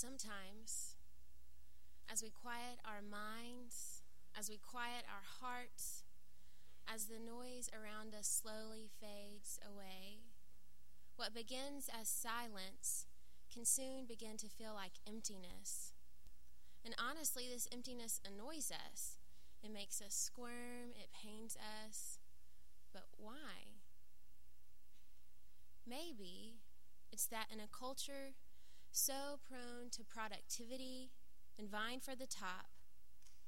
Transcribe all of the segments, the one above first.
sometimes, as we quiet our minds, as we quiet our hearts, as the noise around us slowly fades away, what begins as silence can soon begin to feel like emptiness. And honestly, this emptiness annoys us. It makes us squirm, it pains us. But why? Maybe it's that in a culture so prone to productivity and vying for the top,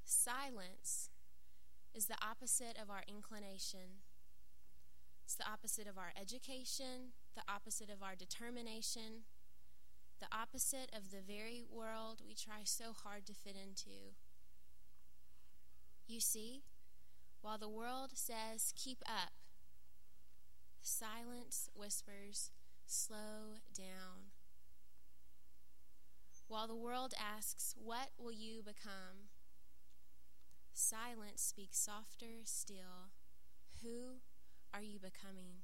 silence is the opposite of our inclination. It's the opposite of our education, the opposite of our determination, the opposite of the very world we try so hard to fit into. You see, while the world says, keep up, silence whispers, slow down. While the world asks, What will you become? Silence speaks softer still. Who are you becoming?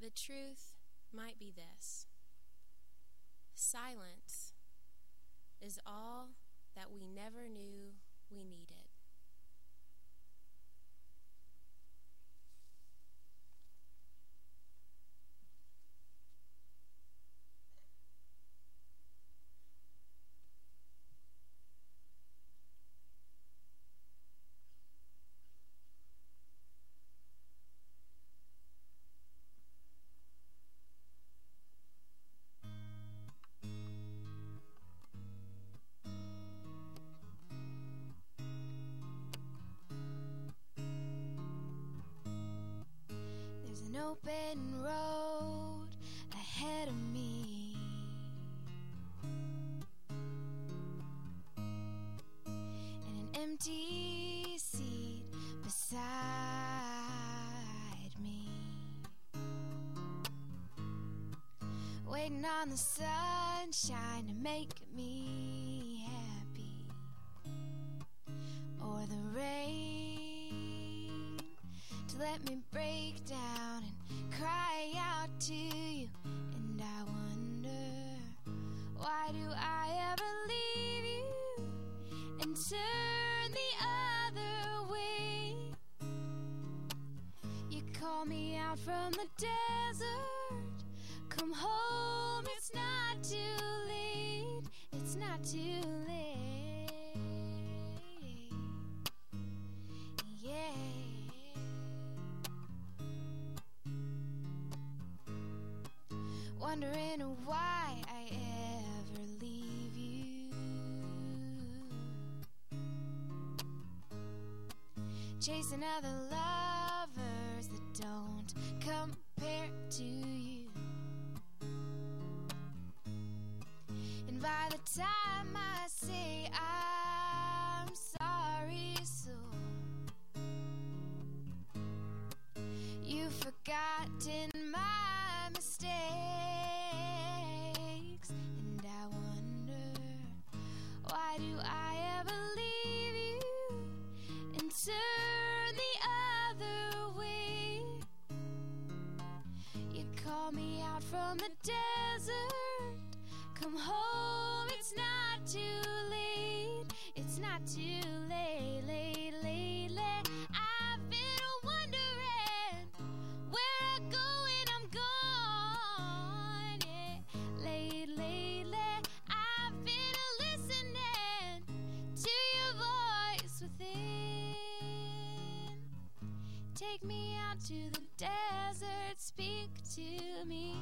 The truth might be this silence is all that we never knew we needed. Open road ahead of me. And an empty seat beside me. Waiting on the sunshine to make me happy. Or the rain to let me break me out from the desert, come home, it's not too late, it's not too late. Yeah. wondering why I ever leave you. Chasing other lovers out from the desert. Come home, it's not too late. It's not too late, late, late, late. I've been wondering where I go when I'm gone. Yeah. Late, late, late. I've been listening to your voice within. Take me out to the desert, speak to me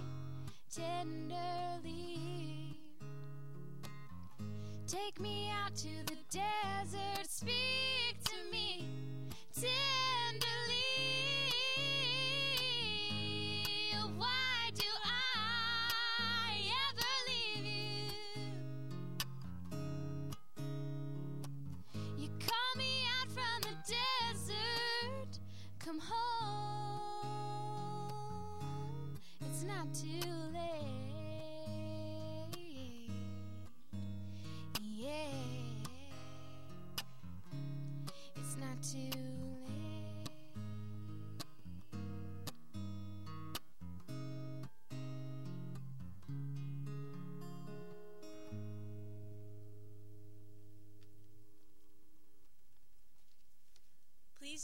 tenderly. Take me out to the desert, speak to me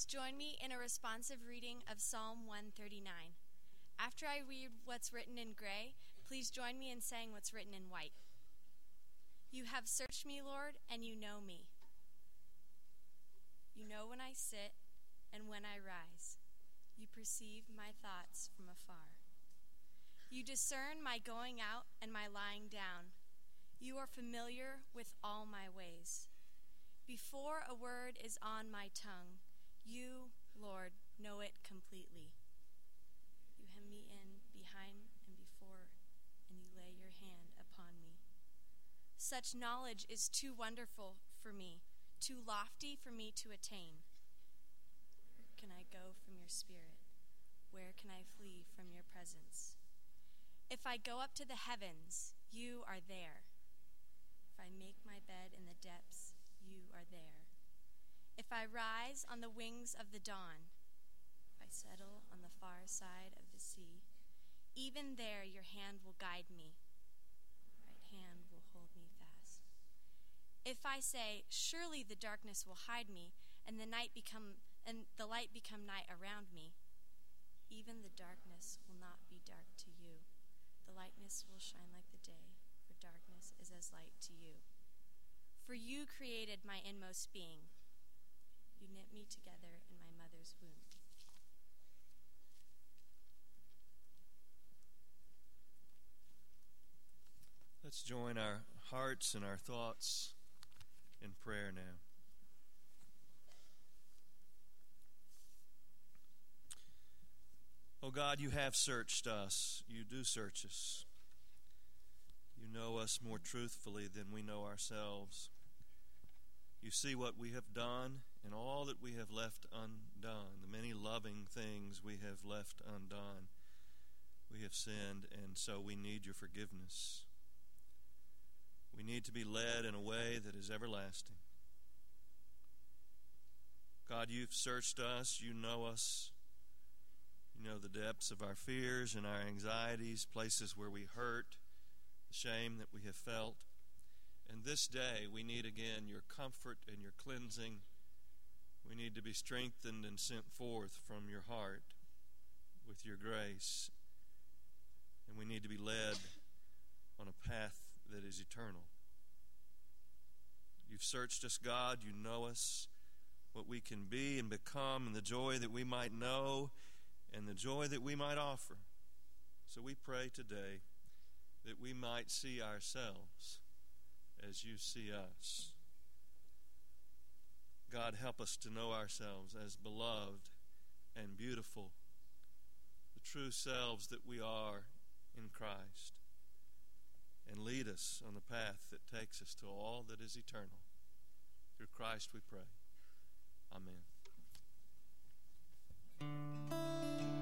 join me in a responsive reading of Psalm 139. After I read what's written in gray, please join me in saying what's written in white. You have searched me, Lord, and you know me. You know when I sit and when I rise. You perceive my thoughts from afar. You discern my going out and my lying down. You are familiar with all my ways. Before a word is on my tongue, you, Lord, know it completely. You hem me in behind and before, and you lay your hand upon me. Such knowledge is too wonderful for me, too lofty for me to attain. Where can I go from your spirit? Where can I flee from your presence? If I go up to the heavens, you are there. If I make my bed in the depths, you are there. If I rise on the wings of the dawn, if I settle on the far side of the sea, even there your hand will guide me. Right hand will hold me fast. If I say, surely the darkness will hide me, and the night become and the light become night around me, even the darkness will not be dark to you. The lightness will shine like the day, for darkness is as light to you. For you created my inmost being. You knit me together in my mother's womb. Let's join our hearts and our thoughts in prayer now. Oh God, you have searched us. You do search us. You know us more truthfully than we know ourselves. You see what we have done and all that we have left undone, the many loving things we have left undone. We have sinned, and so we need your forgiveness. We need to be led in a way that is everlasting. God, you've searched us, you know us. You know the depths of our fears and our anxieties, places where we hurt, the shame that we have felt. And this day we need again your comfort and your cleansing. We need to be strengthened and sent forth from your heart with your grace. And we need to be led on a path that is eternal. You've searched us, God. You know us, what we can be and become, and the joy that we might know and the joy that we might offer. So we pray today that we might see ourselves as you see us. God, help us to know ourselves as beloved and beautiful, the true selves that we are in Christ, and lead us on the path that takes us to all that is eternal. Through Christ we pray. Amen.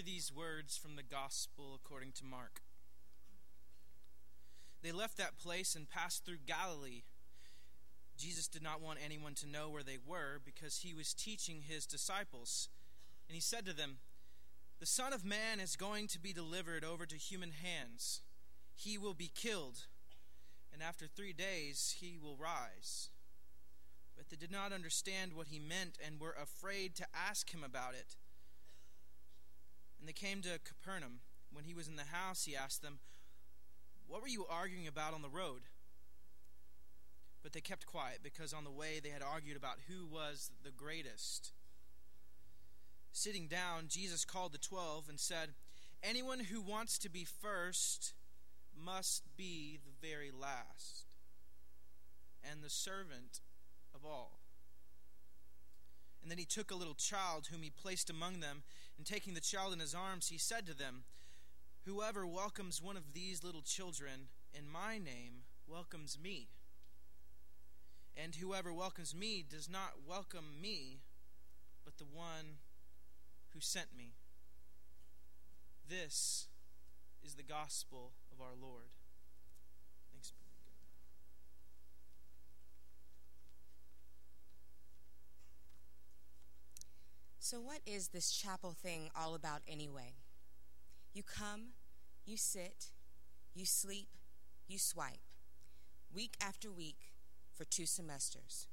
Hear these words from the Gospel according to Mark. They left that place and passed through Galilee. Jesus did not want anyone to know where they were because he was teaching his disciples. And he said to them, The Son of Man is going to be delivered over to human hands. He will be killed, and after three days he will rise. But they did not understand what he meant and were afraid to ask him about it. And they came to Capernaum. When he was in the house, he asked them, What were you arguing about on the road? But they kept quiet because on the way they had argued about who was the greatest. Sitting down, Jesus called the twelve and said, Anyone who wants to be first must be the very last and the servant of all. And then he took a little child whom he placed among them, and taking the child in his arms, he said to them, Whoever welcomes one of these little children in my name welcomes me. And whoever welcomes me does not welcome me, but the one who sent me. This is the gospel of our Lord. Thanks be to God. So, what is this chapel thing all about anyway? You come, you sit, you sleep, you swipe, week after week for two semesters.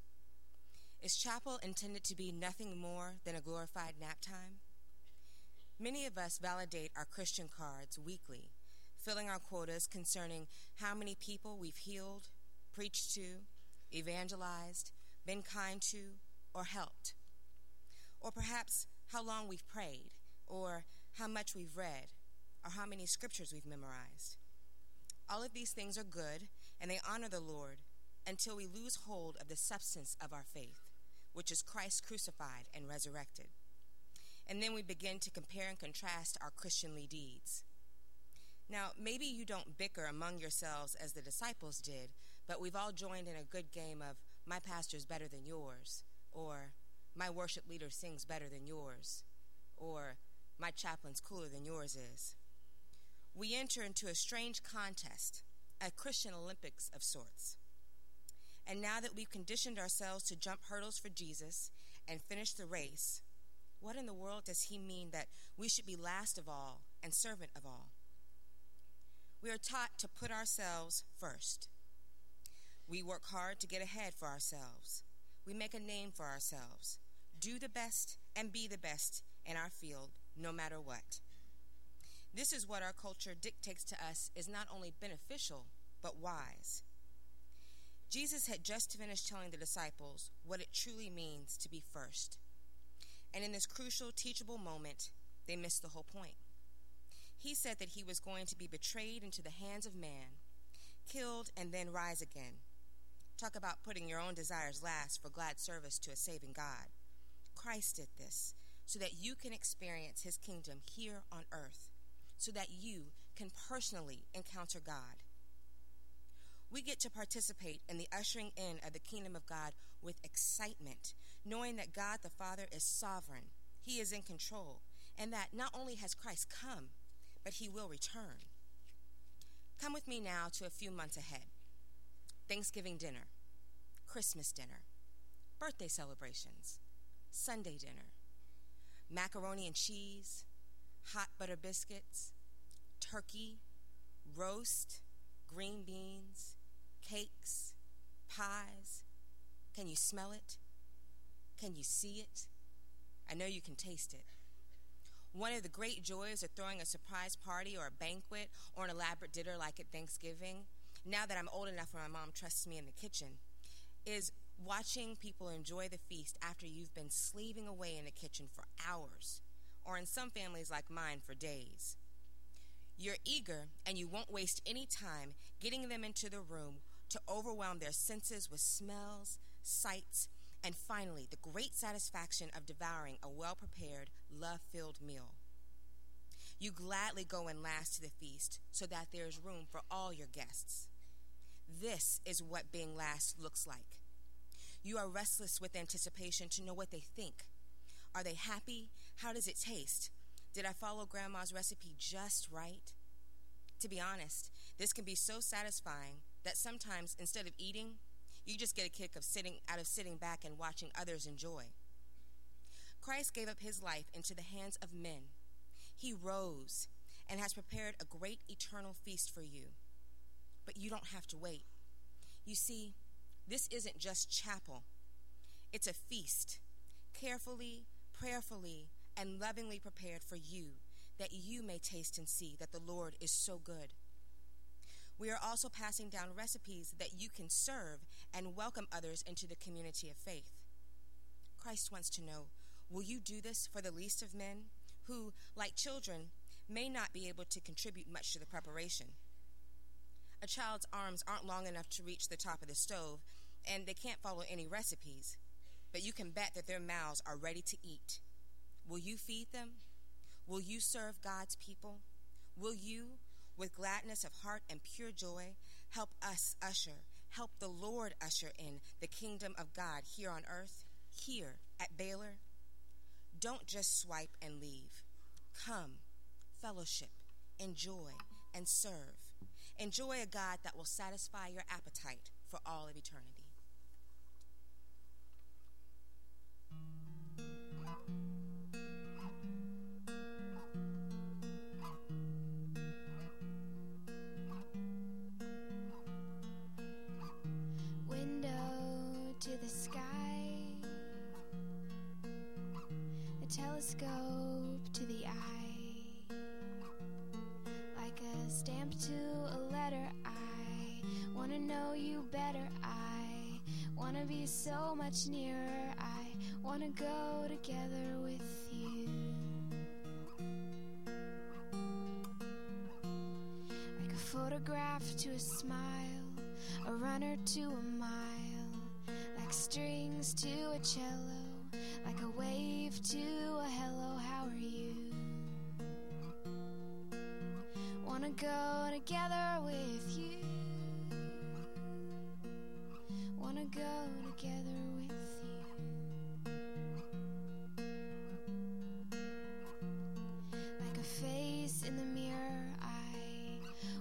Is chapel intended to be nothing more than a glorified nap time? Many of us validate our Christian cards weekly, filling our quotas concerning how many people we've healed, preached to, evangelized, been kind to, or helped. Or perhaps how long we've prayed, or how much we've read, or how many scriptures we've memorized. All of these things are good, and they honor the Lord until we lose hold of the substance of our faith, which is Christ crucified and resurrected. And then we begin to compare and contrast our Christianly deeds. Now, maybe you don't bicker among yourselves as the disciples did, but we've all joined in a good game of my pastor's better than yours, or my worship leader sings better than yours, or my chaplain's cooler than yours is. We enter into a strange contest, a Christian Olympics of sorts. And now that we've conditioned ourselves to jump hurdles for Jesus and finish the race, what in the world does he mean that we should be last of all and servant of all? We are taught to put ourselves first. We work hard to get ahead for ourselves. We make a name for ourselves. Do the best and be the best in our field, no matter what. This is what our culture dictates to us is not only beneficial, but wise. Jesus had just finished telling the disciples what it truly means to be first. And in this crucial, teachable moment, they missed the whole point. He said that he was going to be betrayed into the hands of man, killed, and then rise again. Talk about putting your own desires last for glad service to a saving God. Christ did this so that you can experience his kingdom here on earth, so that you can personally encounter God. We get to participate in the ushering in of the kingdom of God with excitement, knowing that God the Father is sovereign, he is in control, and that not only has Christ come, but he will return. Come with me now to a few months ahead Thanksgiving dinner, Christmas dinner, birthday celebrations, Sunday dinner, macaroni and cheese, hot butter biscuits, turkey, roast, green beans, cakes, pies. Can you smell it? Can you see it? I know you can taste it. One of the great joys of throwing a surprise party or a banquet or an elaborate dinner like at Thanksgiving, now that I'm old enough where my mom trusts me in the kitchen, is watching people enjoy the feast after you've been slaving away in the kitchen for hours, or in some families like mine, for days. You're eager and you won't waste any time getting them into the room to overwhelm their senses with smells, sights, and finally, the great satisfaction of devouring a well prepared, love filled meal. You gladly go in last to the feast so that there is room for all your guests. This is what being last looks like. You are restless with anticipation to know what they think. Are they happy? How does it taste? Did I follow Grandma's recipe just right? To be honest, this can be so satisfying that sometimes instead of eating, you just get a kick of sitting out of sitting back and watching others enjoy. Christ gave up his life into the hands of men. He rose and has prepared a great eternal feast for you. But you don't have to wait. You see, this isn't just chapel, it's a feast, carefully, prayerfully, and lovingly prepared for you, that you may taste and see that the Lord is so good. We are also passing down recipes that you can serve and welcome others into the community of faith. Christ wants to know will you do this for the least of men, who, like children, may not be able to contribute much to the preparation? A child's arms aren't long enough to reach the top of the stove, and they can't follow any recipes, but you can bet that their mouths are ready to eat. Will you feed them? Will you serve God's people? Will you, with gladness of heart and pure joy, help us usher, help the Lord usher in the kingdom of God here on earth, here at Baylor? Don't just swipe and leave. Come, fellowship, enjoy, and serve. Enjoy a God that will satisfy your appetite for all of eternity. Telescope to the eye, like a stamp to a letter. I wanna know you better. I wanna be so much nearer. I wanna go together with you. Like a photograph to a smile, a runner to a mile, like strings to a cello, like a wave to a hello, how are you? Wanna go together with you. Wanna go together with you. Like a face in the mirror, I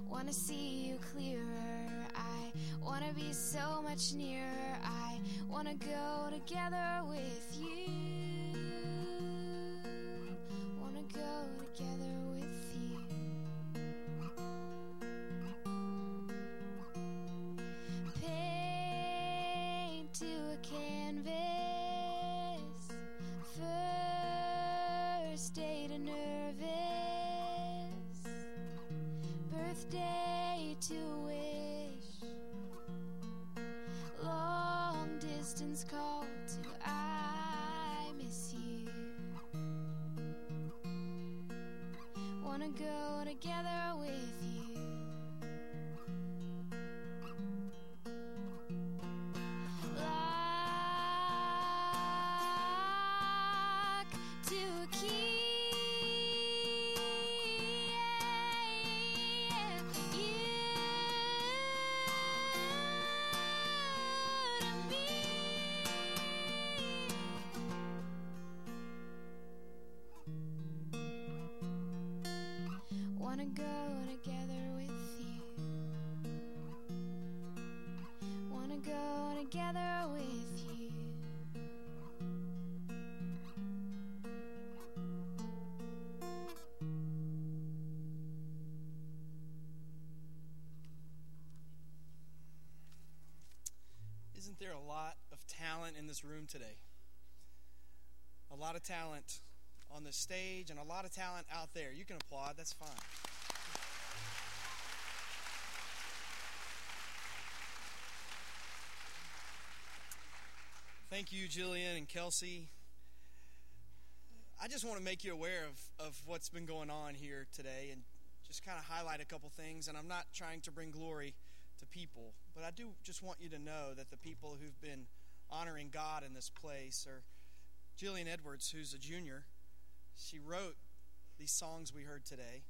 wanna see you clearer. I wanna be so much nearer. Wanna go together with you. Wanna go together distance call to I miss you. Wanna go together go together with you. Wanna go together with you. Isn't there a lot of talent in this room today? A lot of talent on the stage and a lot of talent out there. You can applaud, that's fine. You, Jillian and Kelsey. I just want to make you aware of, of what's been going on here today and just kind of highlight a couple things. And I'm not trying to bring glory to people, but I do just want you to know that the people who've been honoring God in this place are Jillian Edwards, who's a junior. She wrote these songs we heard today.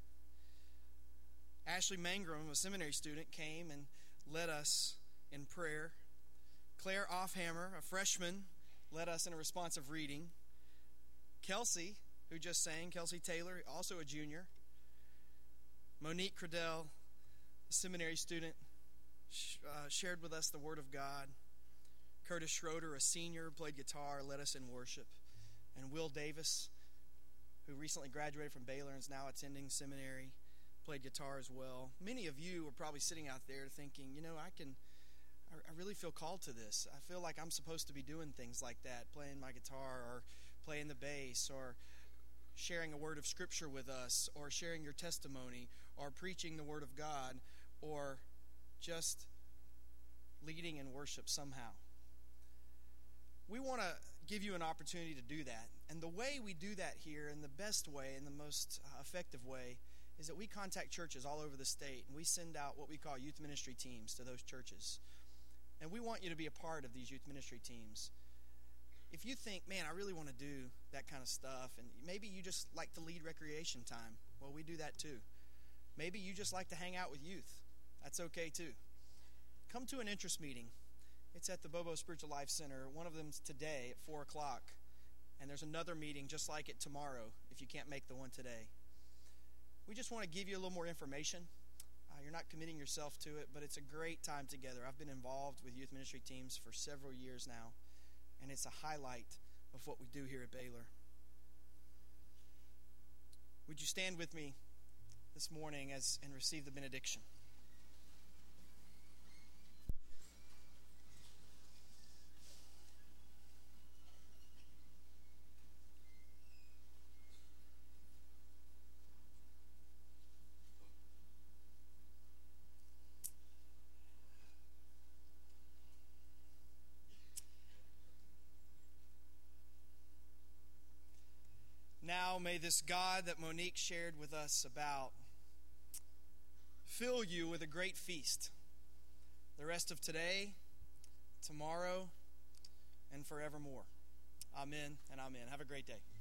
Ashley Mangrum, a seminary student, came and led us in prayer. Claire Offhammer, a freshman, led us in a responsive reading. Kelsey, who just sang, Kelsey Taylor, also a junior. Monique Cradell, a seminary student, uh, shared with us the Word of God. Curtis Schroeder, a senior, played guitar, led us in worship. And Will Davis, who recently graduated from Baylor and is now attending seminary, played guitar as well. Many of you are probably sitting out there thinking, you know, I can, I, really feel called to this. I feel like I'm supposed to be doing things like that, playing my guitar or playing the bass or sharing a word of scripture with us or sharing your testimony or preaching the word of God or just leading in worship somehow. We want to give you an opportunity to do that. And the way we do that here, and the best way, and the most uh, effective way, is that we contact churches all over the state and we send out what we call youth ministry teams to those churches. And we want you to be a part of these youth ministry teams. If you think, man, I really want to do that kind of stuff, and maybe you just like to lead recreation time, well, we do that too. Maybe you just like to hang out with youth. That's okay too. Come to an interest meeting. It's at the Bobo Spiritual Life Center. One of them's today at 4 o'clock. And there's another meeting just like it tomorrow if you can't make the one today. We just want to give you a little more information. You're not committing yourself to it, but it's a great time together. I've been involved with youth ministry teams for several years now, and it's a highlight of what we do here at Baylor. Would you stand with me this morning as and receive the benediction? Now, may this God that Monique shared with us about fill you with a great feast the rest of today, tomorrow, and forevermore. Amen and amen. Have a great day.